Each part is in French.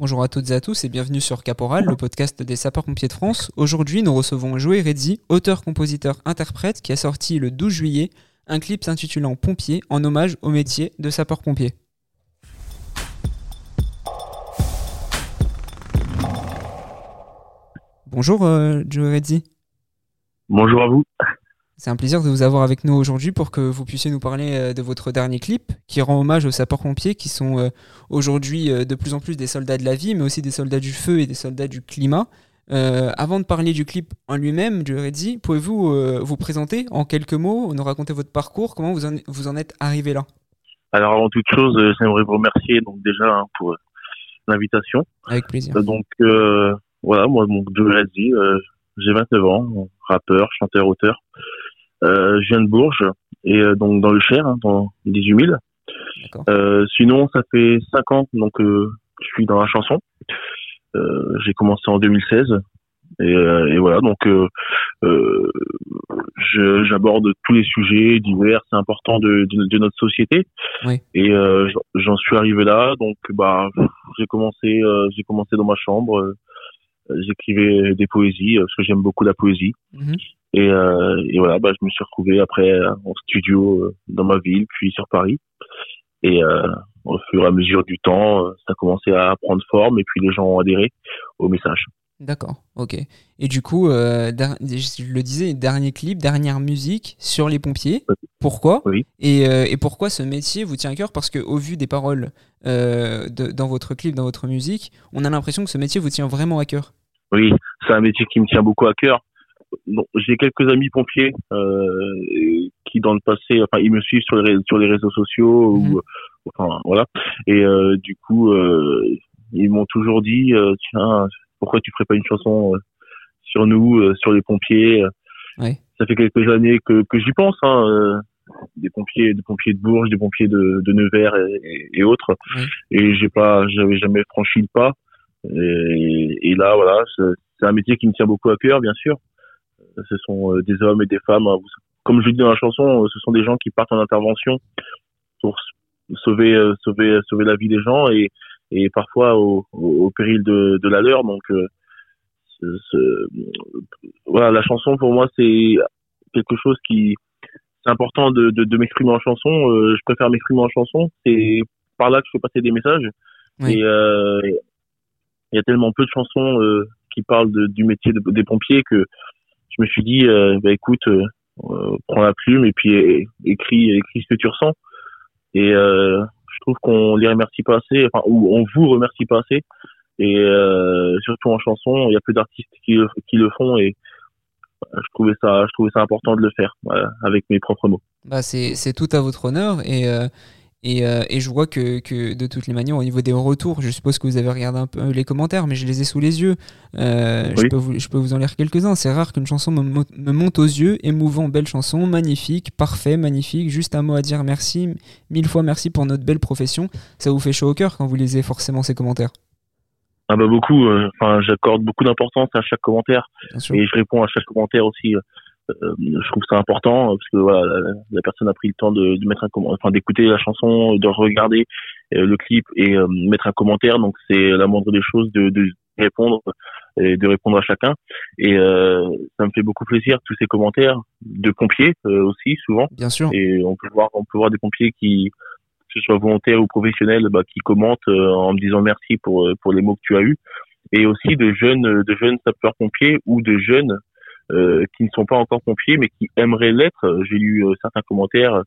Bonjour à toutes et à tous et bienvenue sur Caporal, le podcast des sapeurs-pompiers de France. Aujourd'hui, nous recevons Joey Redzi, auteur, compositeur, interprète, qui a sorti le 12 juillet un clip s'intitulant Pompier en hommage au métier de sapeur-pompier. Bonjour euh, Joey Redzi. Bonjour à vous. C'est un plaisir de vous avoir avec nous aujourd'hui pour que vous puissiez nous parler euh, de votre dernier clip qui rend hommage aux sapeurs-pompiers qui sont euh, aujourd'hui euh, de plus en plus des soldats de la vie, mais aussi des soldats du feu et des soldats du climat. avant de parler du clip en lui-même, Redzi, pouvez-vous vous présenter en quelques mots, nous raconter votre parcours, comment vous en, vous en êtes arrivé là? Alors avant toute chose, j'aimerais vous remercier donc déjà hein, pour l'invitation. Avec plaisir. donc voilà, moi donc Joe Redzi, j'ai 29 ans, rappeur, chanteur, auteur. Euh, je viens de Bourges et euh, donc dans le Cher, hein, dans 18 000. Euh, sinon, ça fait 5 ans donc euh, je suis dans la chanson. Euh, j'ai commencé en 2016 et, et voilà donc j'aborde tous les sujets divers, c'est important de, de, de, notre société. Oui. Et j'en suis arrivé là donc bah j'ai commencé j'ai commencé dans ma chambre j'écrivais des poésies parce que j'aime beaucoup la poésie. Mhm. Et, euh, et, voilà, bah, je me suis retrouvé après en studio euh, dans ma ville, puis sur Paris. Et euh, au fur et à mesure du temps, euh, ça a commencé à prendre forme et puis les gens ont adhéré au message. D'accord, ok. Et du coup, euh, je le disais, dernier clip, dernière musique sur les pompiers. Pourquoi? Oui. et, euh, et, pourquoi ce métier vous tient à cœur? Parce qu'au vu des paroles euh, de, dans votre clip, dans votre musique, on a l'impression que ce métier vous tient vraiment à cœur. Oui, c'est un métier qui me tient beaucoup à cœur. Bon, j'ai quelques amis pompiers euh, qui dans le passé, enfin ils me suivent sur les sur les réseaux sociaux Mhm. ou enfin voilà et euh, du coup euh, ils m'ont toujours dit euh, tiens pourquoi tu ferais pas une chanson euh, sur nous euh, sur les pompiers Ouais. ça fait quelques années que que j'y pense hein, euh, des pompiers des pompiers de Bourges des pompiers de, de Nevers et, et, et autres Ouais. et j'ai pas j'avais jamais franchi le pas et, et là voilà c'est un métier qui me tient beaucoup à cœur bien sûr ce sont euh, des hommes et des femmes. hein. Comme je le dis dans la chanson, euh, ce sont des gens qui partent en intervention pour sauver, euh, sauver, sauver la vie des gens et, et parfois au, au, au péril de, de la leur. Donc, ce- ce- voilà, la chanson pour moi c'est quelque chose qui c'est important de, de, de m'exprimer en chanson. Euh, je préfère m'exprimer en chanson. C'est par là que je fais passer des messages. Oui. Et euh, il y a tellement peu de chansons euh, qui parlent de- du métier de- des pompiers que je me suis dit, euh, bah écoute, euh, euh, prends la plume et puis écris, écris ce que tu ressens. Et je trouve qu'on les remercie pas assez, enfin, ou on vous remercie pas assez. Et surtout en chanson, il y a peu d'artistes qui, le- font et je trouvais ça, je trouvais ça important de le faire avec mes propres mots. Bah, c'est tout à votre honneur et, et, euh, et je vois que, que de toutes les manières, au niveau des retours, je suppose que vous avez regardé un peu les commentaires, mais je les ai sous les yeux. Euh, je, peux vous, je peux vous en lire quelques-uns. C'est rare qu'une chanson me, mo- me monte aux yeux. Émouvant, belle chanson, magnifique, parfait, magnifique. Juste un mot à dire merci. Mille fois merci pour notre belle profession. Ça vous fait chaud au cœur quand vous lisez forcément ces commentaires? Ah bah beaucoup, euh, enfin j'accorde beaucoup d'importance à chaque commentaire. Et je réponds à chaque commentaire aussi. Euh, je trouve ça important euh, parce que voilà, la, la personne a pris le temps de, de mettre un comment, enfin d'écouter la chanson, de regarder euh, le clip et euh, mettre un commentaire. Donc c'est la moindre des choses de, de répondre et de répondre à chacun. Et euh, ça me fait beaucoup plaisir tous ces commentaires de pompiers euh, aussi souvent. Bien sûr. Et on peut voir, on peut voir des pompiers qui que ce soit volontaires ou professionnels, bah, qui commentent euh, en me disant merci pour pour les mots que tu as eus, et aussi de jeunes de jeunes sapeurs pompiers ou de jeunes qui ne sont pas encore pompiers mais qui aimeraient l'être. J'ai lu euh, certains commentaires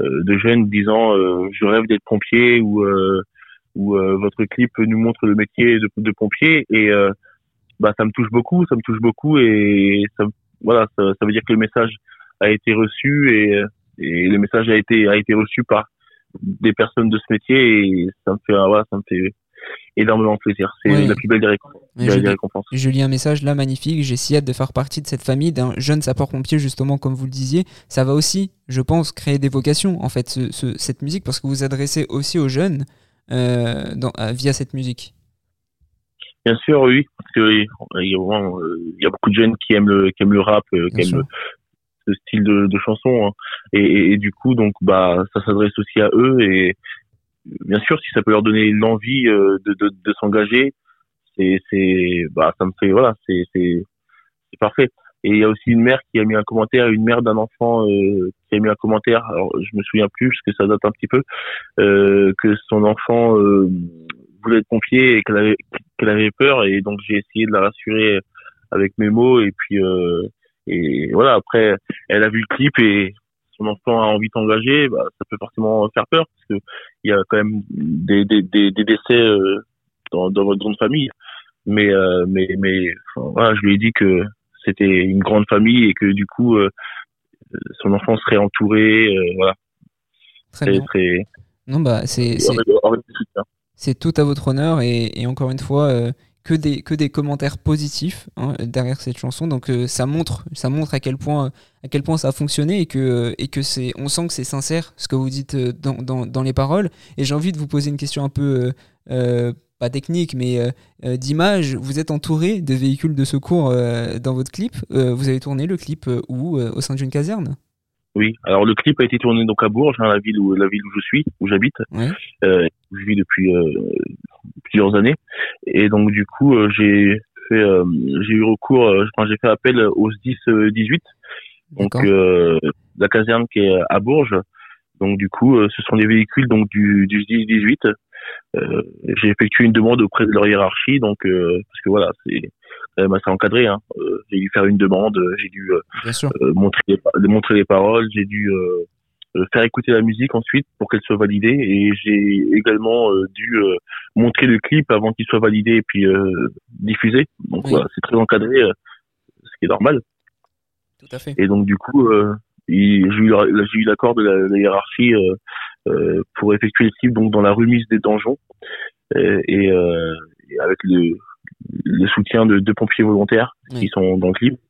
euh, de jeunes disant euh, je rêve d'être pompier ou euh, ou euh, votre clip nous montre le métier de, de pompier et euh, bah ça me touche beaucoup, ça me touche beaucoup et ça voilà ça, ça veut dire que le message a été reçu et et le message a été a été reçu par des personnes de ce métier et ça me fait voilà, ça me fait énormément plaisir. C'est Oui. la plus belle des, je récompenses. Je lis un message là magnifique. J'ai si hâte de faire partie de cette famille d'un jeune sapeur-pompier, justement, comme vous le disiez. Ça va aussi, je pense, créer des vocations, en fait, ce- ce- cette musique, parce que vous adressez aussi aux jeunes euh, dans- euh, via cette musique. Bien sûr, oui, parce que oui, il y a, vraiment, euh, y a beaucoup de jeunes qui aiment le qui aiment le rap, qui aiment ce style de, de chanson, hein. et, et, et du coup, donc bah ça s'adresse aussi à eux et bien sûr, si ça peut leur donner l'envie de, de, de s'engager, c'est, c'est, bah, ça me fait, voilà, c'est, c'est, c'est parfait. Et il y a aussi une mère qui a mis un commentaire, une mère d'un enfant euh, qui a mis un commentaire. Alors je me souviens plus parce que ça date un petit peu euh, que son enfant euh, voulait être pompier et qu'elle avait qu'elle avait peur et donc j'ai essayé de la rassurer avec mes mots et puis euh, et voilà après elle a vu le clip et son enfant a envie de s'engager, bah, ça peut forcément faire peur parce que il y a quand même des des des, des décès euh, dans dans votre grande famille. Mais mais mais voilà je lui ai dit que c'était une grande famille et que du coup euh, son enfant serait entouré euh, voilà. Très bien. non bah c'est c'est tout à votre honneur et, et encore une fois euh, que des, que des commentaires positifs hein, derrière cette chanson. Donc ça montre ça montre à quel point à quel point ça a fonctionné et que et que c'est on sent que c'est sincère ce que vous dites dans, dans, dans les paroles. Et j'ai envie de vous poser une question un peu pas technique, mais euh, euh, d'image, vous êtes entouré de véhicules de secours euh, dans votre clip. vous avez tourné le clip où Au sein d'une caserne? Oui, alors le clip a été tourné donc à Bourges, hein, la ville où la ville où je suis, où j'habite, où je vis depuis plusieurs années. Et donc du coup, j'ai fait, j'ai eu recours, j'ai fait appel au 10-18, donc la caserne qui est à Bourges. Donc du coup, ce sont des véhicules donc du, du 10-18 euh, j'ai effectué une demande auprès de leur hiérarchie, donc euh, parce que voilà, c'est quand même assez encadré. Hein. Euh, j'ai dû faire une demande, j'ai dû montrer les, montrer les paroles, j'ai dû faire écouter la musique ensuite pour qu'elle soit validée et j'ai également dû montrer le clip avant qu'il soit validé et puis diffusé. Donc voilà, c'est très encadré, ce qui est normal. Tout à fait. Et donc du coup, j'ai eu l'accord de la, hiérarchie euh, pour effectuer le clip donc dans la remise des donjons euh, et, euh, et, avec le, le soutien de deux pompiers volontaires qui sont dans le clip.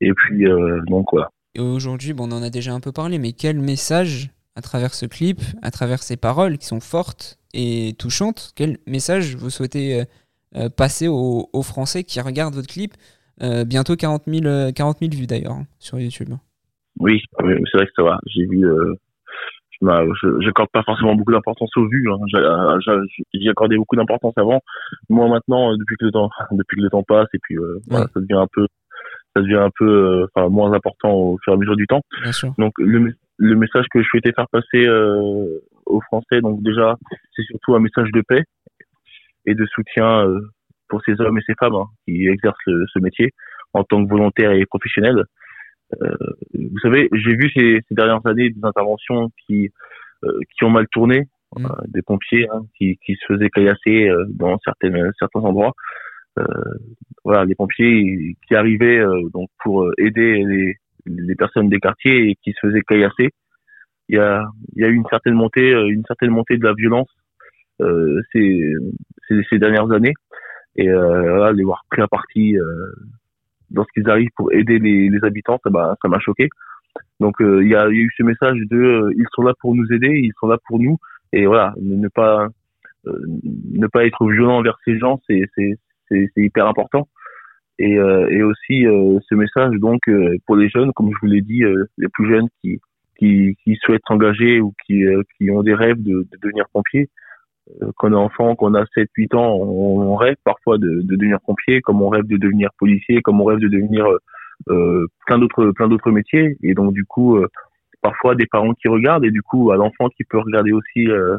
Et puis donc voilà. Et aujourd'hui, bon, on en a déjà un peu parlé, mais quel message à travers ce clip, à travers ces paroles qui sont fortes et touchantes, quel message vous souhaitez passer aux, Français qui regardent votre clip Bientôt 40 000, 40 000 vues d'ailleurs hein, sur YouTube? Oui, c'est vrai que ça va. J'ai vu bah, je j'accorde pas forcément beaucoup d'importance aux vues. Hein. J'y accordais beaucoup d'importance avant. Moi maintenant, euh, depuis que le temps, depuis que le temps passe, et puis euh, ça devient un peu, ça devient un peu, euh, enfin moins important au fur et à mesure du temps. Donc le, le message que je souhaitais faire passer euh, aux Français, donc déjà, c'est surtout un message de paix et de soutien pour ces hommes et ces femmes hein, qui exercent ce métier en tant que volontaires et professionnels. Euh, vous savez, j'ai vu ces, ces, dernières années des interventions qui euh, qui ont mal tourné, mmh. euh, des pompiers hein, qui, qui se faisaient caillasser dans certaines certains endroits. voilà, des pompiers qui arrivaient donc pour aider les, les personnes des quartiers et qui se faisaient caillasser. Il y a il y a eu une certaine montée une certaine montée de la violence ces, ces, ces dernières années et voilà, les voir pris à partie lorsqu'ils arrivent pour aider les, habitants, ça m'a ça m'a choqué. Donc euh, il y, a, eu ce message de euh, ils sont là pour nous aider, ils sont là pour nous et voilà ne, pas euh, ne pas être violent envers ces gens, c'est c'est c'est hyper important. Et, et aussi ce message donc pour les jeunes, comme je vous l'ai dit, les plus jeunes qui qui, qui souhaitent s'engager ou qui qui ont des rêves de devenir pompiers, qu'on est enfant, qu'on a 7, 8 ans, on, rêve parfois de, de, devenir pompier, comme on rêve de devenir policier, comme on rêve de devenir euh, euh plein d'autres plein d'autres métiers. Et donc du coup, euh, parfois des parents qui regardent et du coup à l'enfant qui peut regarder aussi euh,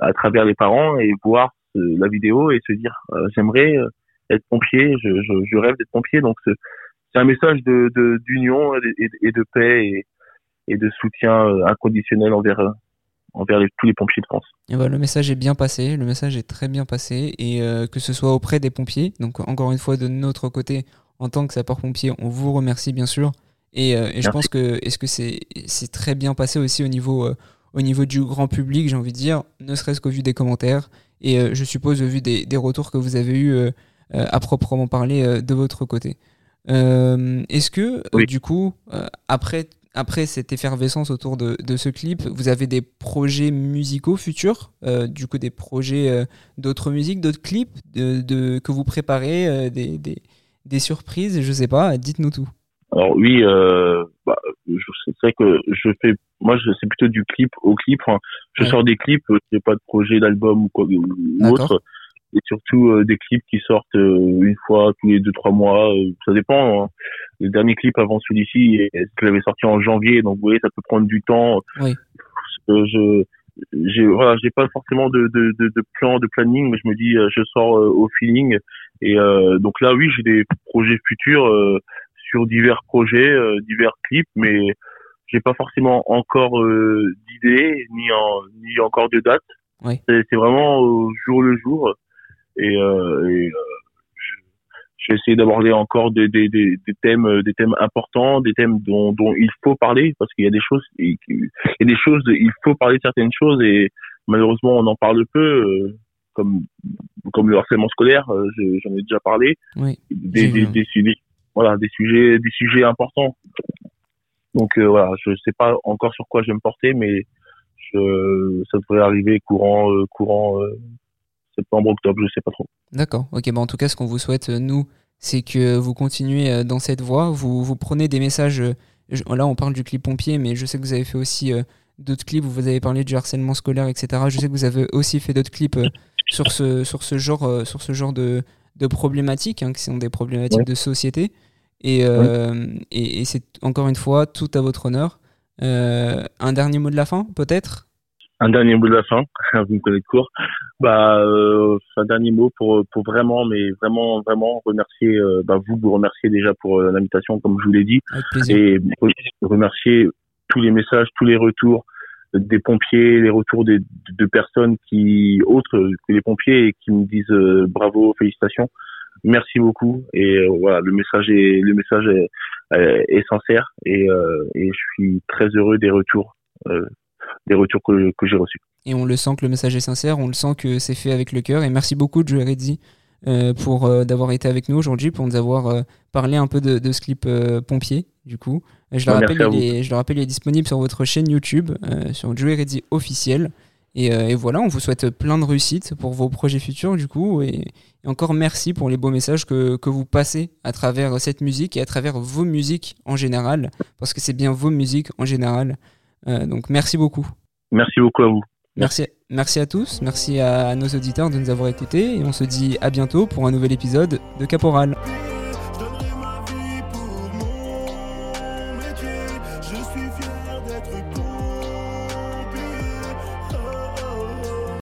à travers les parents et voir la vidéo et se dire j'aimerais être pompier, je, je, je rêve d'être pompier. Donc c'est un message de d'union et, et, de paix et, et de soutien inconditionnel envers envers tous les pompiers de France. Et le message est bien passé, le message est très bien passé, et euh, que ce soit auprès des pompiers, donc encore une fois de notre côté, en tant que sapeur-pompier, on vous remercie bien sûr, et, euh, je pense que est-ce que c'est très bien passé aussi au niveau euh, au niveau du grand public, j'ai envie de dire, ne serait-ce qu'au vu des commentaires, et je suppose au vu des, des, retours que vous avez eu à proprement parler de votre côté. Est-ce que du coup, après après cette effervescence autour de, ce clip, vous avez des projets musicaux futurs, euh, du coup des projets euh, d'autres musiques, d'autres clips de, que vous préparez, euh, des, des, des, surprises, je sais pas, dites-nous tout. Alors oui, bah, c'est vrai que je fais, moi, c'est plutôt du clip au clip. Enfin, je sors des clips, c'est pas de projet d'album ou quoi ou autre. Et surtout des clips qui sortent une fois tous les deux trois mois. Ça dépend. Hein. Le dernier clip avant celui-ci, je l'avais sorti en janvier, donc vous voyez, ça peut prendre du temps. Oui. je j'ai voilà j'ai pas forcément de, de, de, de, plan de planning mais je me dis je sors au feeling et donc là oui j'ai des projets futurs sur divers projets divers clips mais j'ai pas forcément encore euh, d'idées ni en, ni encore de date. Oui. C'est vraiment au jour le jour et, euh, et euh, je vais essayer d'aborder encore des, des, des, des, thèmes des thèmes importants, des thèmes dont, dont il faut parler parce qu'il y a des choses il y a des choses il faut parler de certaines choses et malheureusement on en parle peu euh, comme comme le harcèlement scolaire euh, j'en ai déjà parlé. Oui. des, des, des, sujets voilà des sujets des sujets importants. Donc euh, voilà, je sais pas encore sur quoi je vais me porter, mais je, ça devrait arriver courant euh, courant euh, septembre octobre, je sais pas trop. D'accord. Ok, bah en tout cas, ce qu'on vous souhaite nous, c'est que vous continuez dans cette voie. Vous vous prenez des messages. là, on parle du clip pompier, mais je sais que vous avez fait aussi d'autres clips. Vous avez parlé du harcèlement scolaire, etc. Je sais que vous avez aussi fait d'autres clips sur ce sur ce genre sur ce genre de de problématiques, hein, qui sont des problématiques de société. Euh, et, et, c'est encore une fois tout à votre honneur. Euh, un dernier mot de la fin, peut-être? Un dernier mot de la fin, vous me connaissez court. Bah, euh, un dernier mot pour, pour vraiment, mais vraiment, vraiment remercier, bah, vous, vous remercier déjà pour l'invitation, comme je vous l'ai dit. Et remercier tous les messages, tous les retours des pompiers, les retours des, de personnes qui autres que les pompiers et qui me disent bravo, félicitations merci beaucoup et euh, voilà le message est le message est, sincère et, euh, et, je suis très heureux des retours euh, des retours que, que j'ai reçus. Et on le sent que le message est sincère on le sent que c'est fait avec le cœur. Et merci beaucoup Joe Redzi pour d'avoir été avec nous aujourd'hui pour nous avoir parlé un peu de, de ce clip pompier du coup. Je le, bah, rappelle, il est, je le rappelle il est disponible sur votre chaîne YouTube sur Joe Redzi officiel. Euh, et, voilà, on vous souhaite plein de réussite pour vos projets futurs du coup. Et, encore merci pour les beaux messages que, que, vous passez à travers cette musique et à travers vos musiques en général, parce que c'est bien vos musiques en général. Euh, donc merci beaucoup. Merci beaucoup à vous. Merci, merci à tous, merci à nos auditeurs de nous avoir écoutés et on se dit à bientôt pour un nouvel épisode de Caporal.